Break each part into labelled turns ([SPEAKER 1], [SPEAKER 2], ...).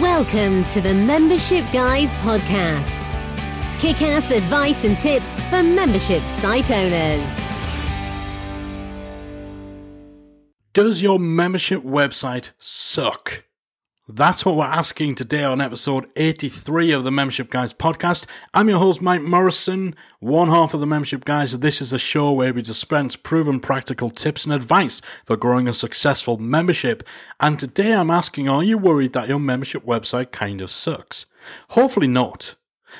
[SPEAKER 1] Welcome to the Membership Guys podcast. Kick ass advice and tips for membership site owners.
[SPEAKER 2] Does your membership website suck? That's what we're asking today on episode 83 of the Membership Guys podcast. I'm your host, Mike Morrison, one half of the Membership Guys. This is a show where we dispense proven practical tips and advice for growing a successful membership. And today I'm asking, are you worried that your membership website kind of sucks? Hopefully not.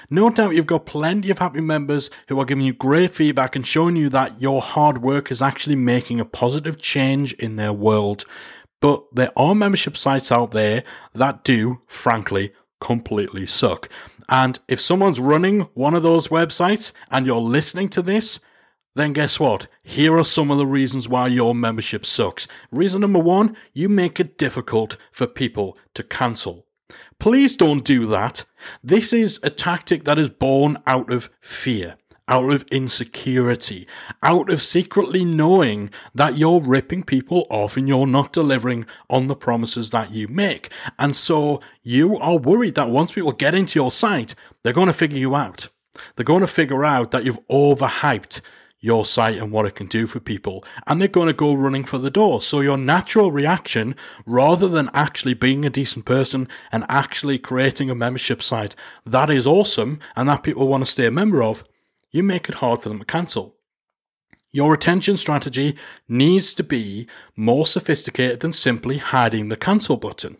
[SPEAKER 2] No doubt you've got plenty of happy members who are giving you great feedback and showing you that your hard work is actually making a positive change in their world. But there are membership sites out there that do, frankly, completely suck. And if someone's running one of those websites and you're listening to this, then guess what? Here are some of the reasons why your membership sucks. Reason number one, you make it difficult for people to cancel. Please don't do that. This is a tactic that is born out of fear out of insecurity, out of secretly knowing that you're ripping people off and you're not delivering on the promises that you make. And so you are worried that once people get into your site, they're going to figure you out. They're going to figure out that you've overhyped your site and what it can do for people, and they're going to go running for the door. So, your natural reaction, rather than actually being a decent person and actually creating a membership site that is awesome and that people want to stay a member of, you make it hard for them to cancel. Your retention strategy needs to be more sophisticated than simply hiding the cancel button.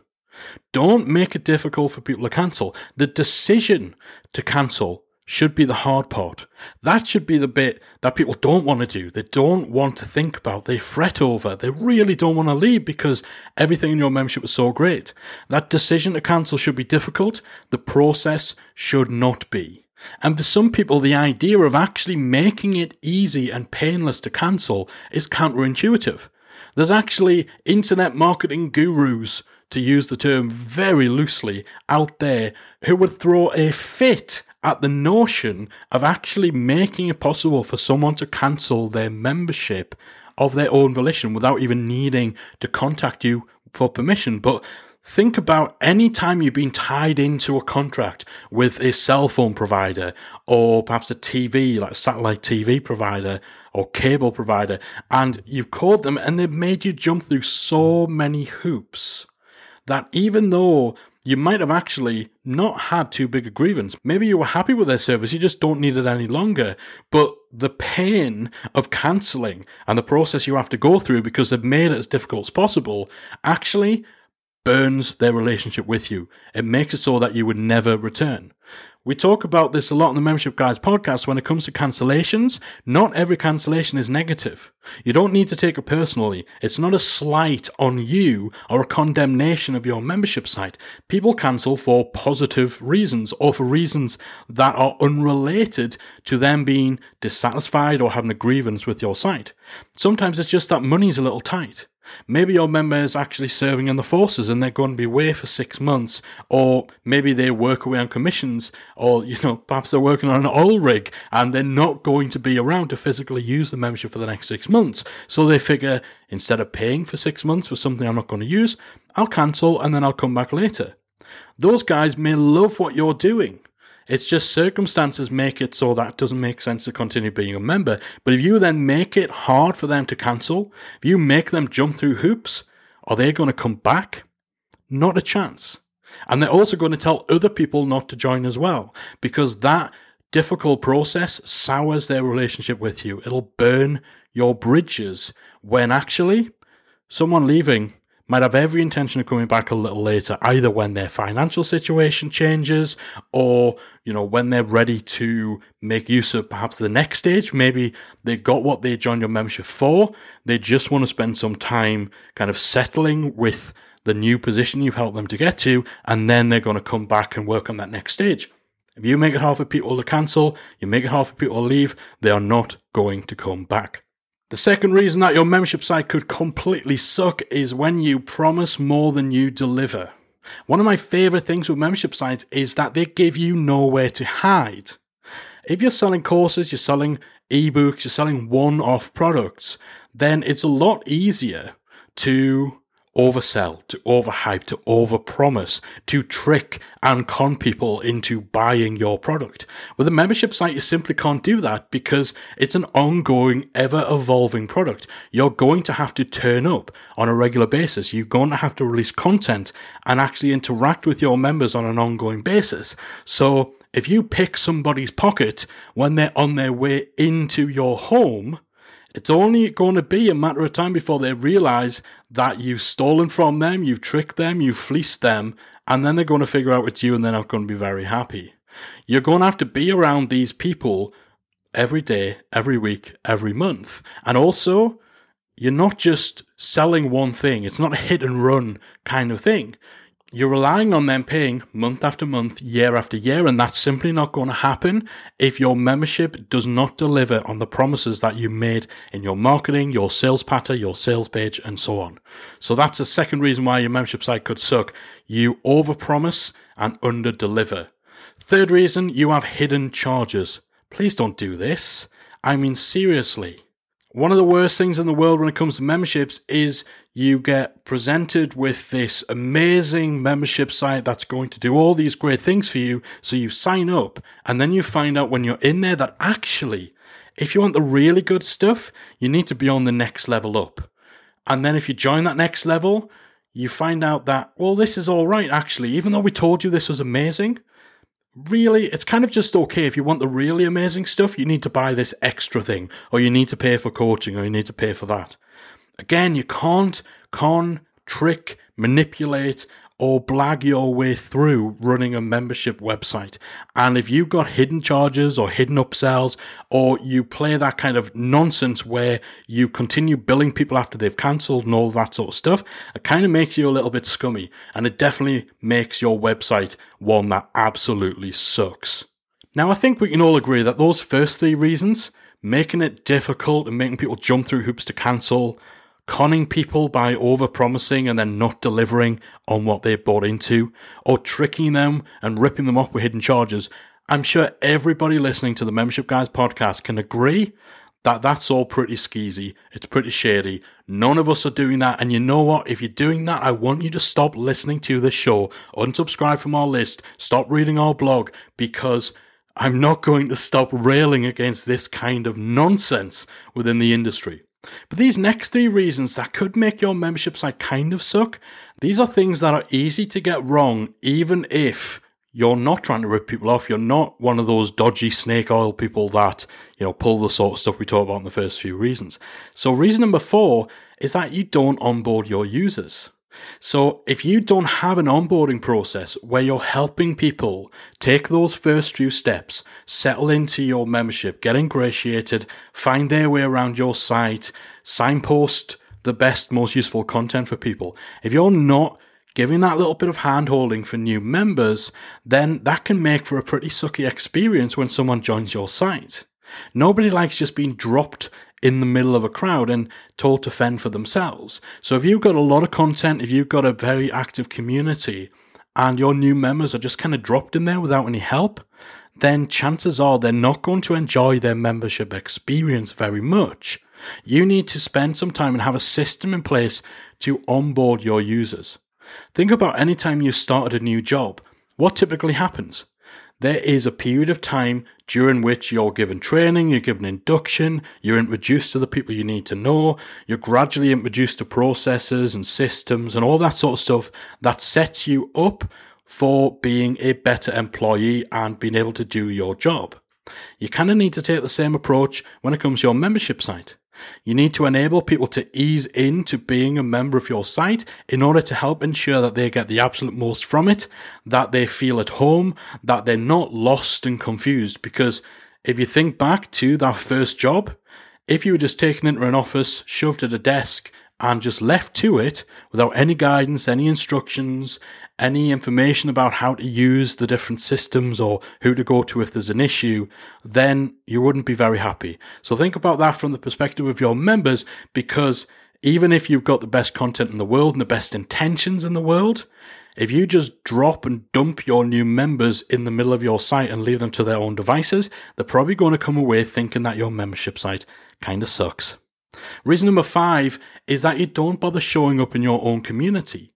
[SPEAKER 2] Don't make it difficult for people to cancel. The decision to cancel should be the hard part. That should be the bit that people don't want to do. They don't want to think about. They fret over. They really don't want to leave because everything in your membership is so great. That decision to cancel should be difficult. The process should not be. And for some people, the idea of actually making it easy and painless to cancel is counterintuitive. There's actually internet marketing gurus, to use the term very loosely, out there who would throw a fit at the notion of actually making it possible for someone to cancel their membership of their own volition without even needing to contact you for permission. But Think about any time you've been tied into a contract with a cell phone provider or perhaps a TV, like a satellite TV provider or cable provider, and you've called them and they've made you jump through so many hoops that even though you might have actually not had too big a grievance. Maybe you were happy with their service, you just don't need it any longer. But the pain of cancelling and the process you have to go through because they've made it as difficult as possible actually burns their relationship with you. It makes it so that you would never return. We talk about this a lot in the Membership Guys podcast when it comes to cancellations. Not every cancellation is negative. You don't need to take it personally. It's not a slight on you or a condemnation of your membership site. People cancel for positive reasons or for reasons that are unrelated to them being dissatisfied or having a grievance with your site. Sometimes it's just that money's a little tight. Maybe your member is actually serving in the forces and they're going to be away for six months, or maybe they work away on commissions, or you know, perhaps they're working on an oil rig and they're not going to be around to physically use the membership for the next six months. So they figure instead of paying for six months for something I'm not going to use, I'll cancel and then I'll come back later. Those guys may love what you're doing. It's just circumstances make it so that doesn't make sense to continue being a member. But if you then make it hard for them to cancel, if you make them jump through hoops, are they going to come back? Not a chance. And they're also going to tell other people not to join as well, because that difficult process sours their relationship with you. It'll burn your bridges when actually someone leaving might have every intention of coming back a little later, either when their financial situation changes or, you know, when they're ready to make use of perhaps the next stage. Maybe they got what they joined your membership for. They just want to spend some time kind of settling with the new position you've helped them to get to, and then they're going to come back and work on that next stage. If you make it hard for people to cancel, you make it hard for people to leave, they are not going to come back. The second reason that your membership site could completely suck is when you promise more than you deliver. One of my favorite things with membership sites is that they give you nowhere to hide. If you're selling courses, you're selling ebooks, you're selling one off products, then it's a lot easier to oversell, to overhype, to overpromise, to trick and con people into buying your product. With a membership site, you simply can't do that because it's an ongoing, ever evolving product. You're going to have to turn up on a regular basis. You're going to have to release content and actually interact with your members on an ongoing basis. So if you pick somebody's pocket when they're on their way into your home, it's only going to be a matter of time before they realize that you've stolen from them, you've tricked them, you've fleeced them, and then they're going to figure out it's you and they're not going to be very happy. You're going to have to be around these people every day, every week, every month. And also, you're not just selling one thing, it's not a hit and run kind of thing. You're relying on them paying month after month, year after year, and that's simply not going to happen if your membership does not deliver on the promises that you made in your marketing, your sales pattern, your sales page, and so on. So that's the second reason why your membership site could suck. You overpromise and underdeliver. Third reason, you have hidden charges. Please don't do this. I mean, seriously. One of the worst things in the world when it comes to memberships is you get presented with this amazing membership site that's going to do all these great things for you. So you sign up and then you find out when you're in there that actually, if you want the really good stuff, you need to be on the next level up. And then if you join that next level, you find out that, well, this is all right, actually, even though we told you this was amazing really, it's kind of just okay. If you want the really amazing stuff, you need to buy this extra thing, or you need to pay for coaching, or you need to pay for that. Again, you can't con, trick, manipulate, or blag your way through running a membership website. And if you've got hidden charges or hidden upsells, or you play that kind of nonsense where you continue billing people after they've cancelled and all that sort of stuff, it kind of makes you a little bit scummy. And it definitely makes your website one that absolutely sucks. Now, I think we can all agree that those first three reasons, making it difficult and making people jump through hoops to cancel, conning people by over promising and then not delivering on what they bought into, or tricking them and ripping them off with hidden charges, I'm sure everybody listening to the Membership Guys podcast can agree that that's all pretty skeezy. It's pretty shady. None of us are doing that. And you know what? If you're doing that, I want you to stop listening to this show, unsubscribe from our list, stop reading our blog, because I'm not going to stop railing against this kind of nonsense within the industry. But these next three reasons that could make your membership site kind of suck, these are things that are easy to get wrong, even if you're not trying to rip people off. You're not one of those dodgy snake oil people that, you know, pull the sort of stuff we talked about in the first few reasons. So reason number four is that you don't onboard your users. So, if you don't have an onboarding process where you're helping people take those first few steps, settle into your membership, get ingratiated, find their way around your site, signpost the best, most useful content for people, if you're not giving that little bit of hand holding for new members, then that can make for a pretty sucky experience when someone joins your site. Nobody likes just being dropped in the middle of a crowd and told to fend for themselves. So if you've got a lot of content, if you've got a very active community, and your new members are just kind of dropped in there without any help, then chances are they're not going to enjoy their membership experience very much. You need to spend some time and have a system in place to onboard your users. Think about any time you started a new job. What typically happens? There is a period of time during which you're given training, you're given induction, you're introduced to the people you need to know, you're gradually introduced to processes and systems and all that sort of stuff that sets you up for being a better employee and being able to do your job. You kind of need to take the same approach when it comes to your membership site. You need to enable people to ease into being a member of your site in order to help ensure that they get the absolute most from it, that they feel at home, that they're not lost and confused. Because if you think back to that first job, if you were just taken into an office, shoved at a desk, and just left to it without any guidance, any instructions, any information about how to use the different systems or who to go to if there's an issue, then you wouldn't be very happy. So think about that from the perspective of your members because even if you've got the best content in the world and the best intentions in the world, if you just drop and dump your new members in the middle of your site and leave them to their own devices, they're probably going to come away thinking that your membership site kind of sucks. Reason number five is that you don't bother showing up in your own community.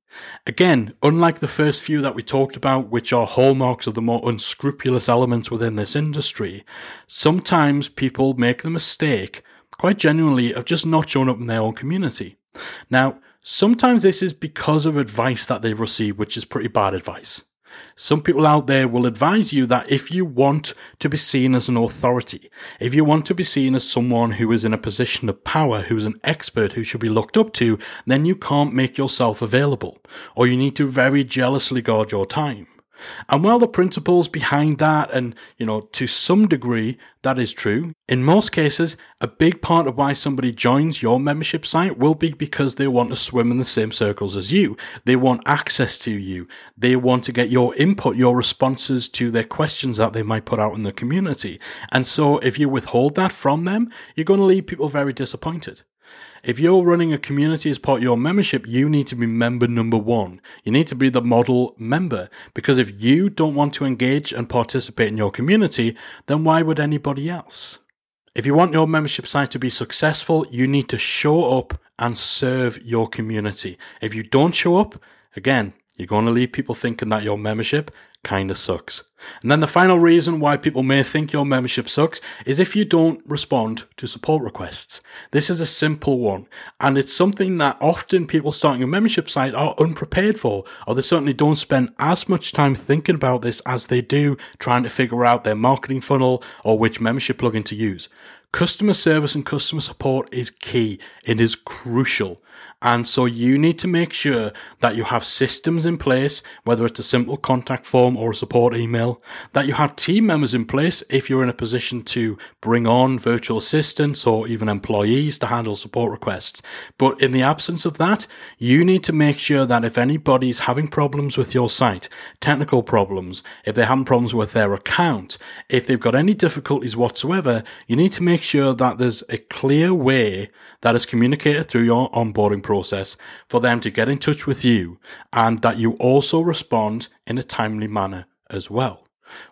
[SPEAKER 2] Again, unlike the first few that we talked about, which are hallmarks of the more unscrupulous elements within this industry, sometimes people make the mistake, quite genuinely, of just not showing up in their own community. Now, sometimes this is because of advice that they've received, which is pretty bad advice. Some people out there will advise you that if you want to be seen as an authority, if you want to be seen as someone who is in a position of power, who's an expert, who should be looked up to, then you can't make yourself available, or you need to very jealously guard your time. And while the principles behind that, and you know, to some degree, that is true, in most cases, a big part of why somebody joins your membership site will be because they want to swim in the same circles as you. They want access to you. They want to get your input, your responses to their questions that they might put out in the community. And so if you withhold that from them, you're going to leave people very disappointed. If you're running a community as part of your membership, you need to be member number one. You need to be the model member because if you don't want to engage and participate in your community, then why would anybody else? If you want your membership site to be successful, you need to show up and serve your community. If you don't show up, again, you're going to leave people thinking that your membership kind of sucks. And then the final reason why people may think your membership sucks is if you don't respond to support requests. This is a simple one, and it's something that often people starting a membership site are unprepared for, or they certainly don't spend as much time thinking about this as they do trying to figure out their marketing funnel or which membership plugin to use. Customer service and customer support is key. It is crucial. And so you need to make sure that you have systems in place, whether it's a simple contact form or a support email, that you have team members in place if you're in a position to bring on virtual assistants or even employees to handle support requests. But in the absence of that, you need to make sure that if anybody's having problems with your site, technical problems, if they're having problems with their account, if they've got any difficulties whatsoever, you need to make make sure that there's a clear way that is communicated through your onboarding process for them to get in touch with you and that you also respond in a timely manner as well.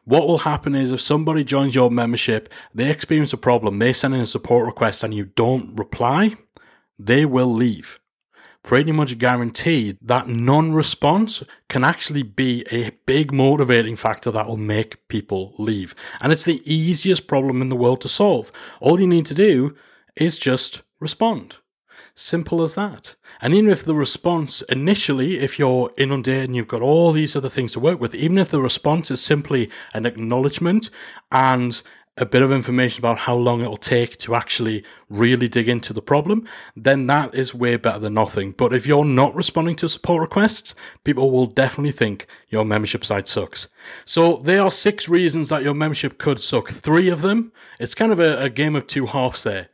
[SPEAKER 2] What will happen is if somebody joins your membership, they experience a problem, they send in a support request and you don't reply, they will leave pretty much guaranteed that non response can actually be a big motivating factor that will make people leave. And it's the easiest problem in the world to solve. All you need to do is just respond. Simple as that. And even if the response initially, if you're inundated and you've got all these other things to work with, even if the response is simply an acknowledgement and a bit of information about how long it'll take to actually really dig into the problem, then that is way better than nothing. But if you're not responding to support requests, people will definitely think your membership site sucks. So there are six reasons that your membership could suck. Three of them, it's kind of a, a game of two halves there.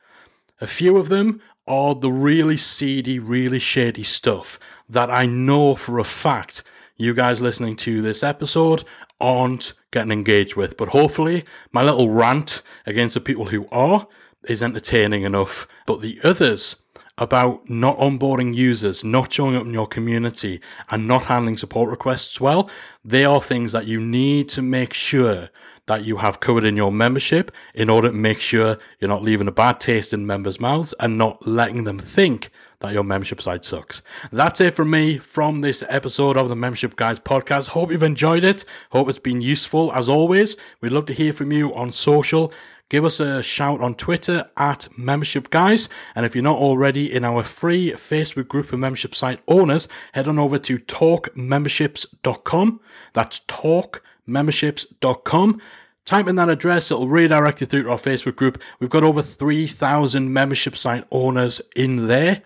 [SPEAKER 2] A few of them are the really seedy, really shady stuff that I know for a fact you guys listening to this episode aren't getting engaged with. But hopefully, my little rant against the people who are is entertaining enough. But the others about not onboarding users, not showing up in your community, and not handling support requests well, they are things that you need to make sure that you have covered in your membership in order to make sure you're not leaving a bad taste in members' mouths and not letting them think that your membership site sucks. That's it from me from this episode of the Membership Guys podcast. Hope you've enjoyed it. Hope it's been useful. As always, we'd love to hear from you on social. Give us a shout on Twitter at Membership Guys. And if you're not already in our free Facebook group for membership site owners, head on over to talkmemberships.com. That's talkmemberships.com. Type in that address, it'll redirect you through to our Facebook group. We've got over 3,000 membership site owners in there.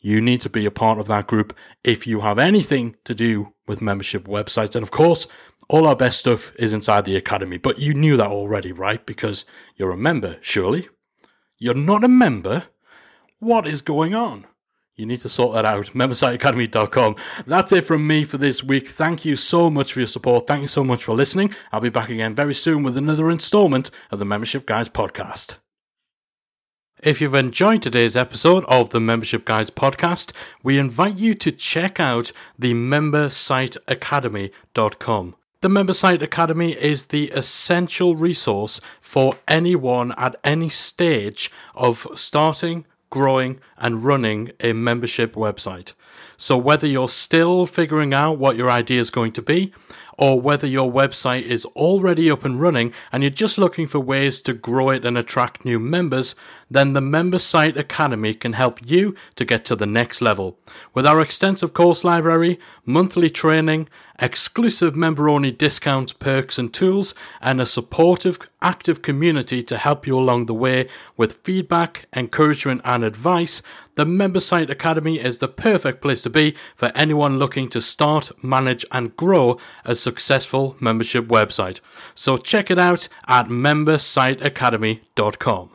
[SPEAKER 2] You need to be a part of that group if you have anything to do with membership websites. And of course, all our best stuff is inside the academy. But you knew that already, right? Because you're a member, surely. You're not a member? What is going on? You need to sort that out. MembersiteAcademy.com. That's it from me for this week. Thank you so much for your support. Thank you so much for listening. I'll be back again very soon with another installment of the Membership Guys podcast. If you've enjoyed today's episode of the Membership Guys podcast, we invite you to check out the membersiteacademy.com. The Member Site Academy is the essential resource for anyone at any stage of starting, growing, and running a membership website. So, whether you're still figuring out what your idea is going to be, or whether your website is already up and running and you're just looking for ways to grow it and attract new members, then the Member Site Academy can help you to get to the next level. With our extensive course library, monthly training, exclusive member only discounts, perks, and tools, and a supportive, active community to help you along the way with feedback, encouragement, and advice, the Member Site Academy is the perfect place to be for anyone looking to start, manage, and grow a successful membership website. So check it out at membersiteacademy.com.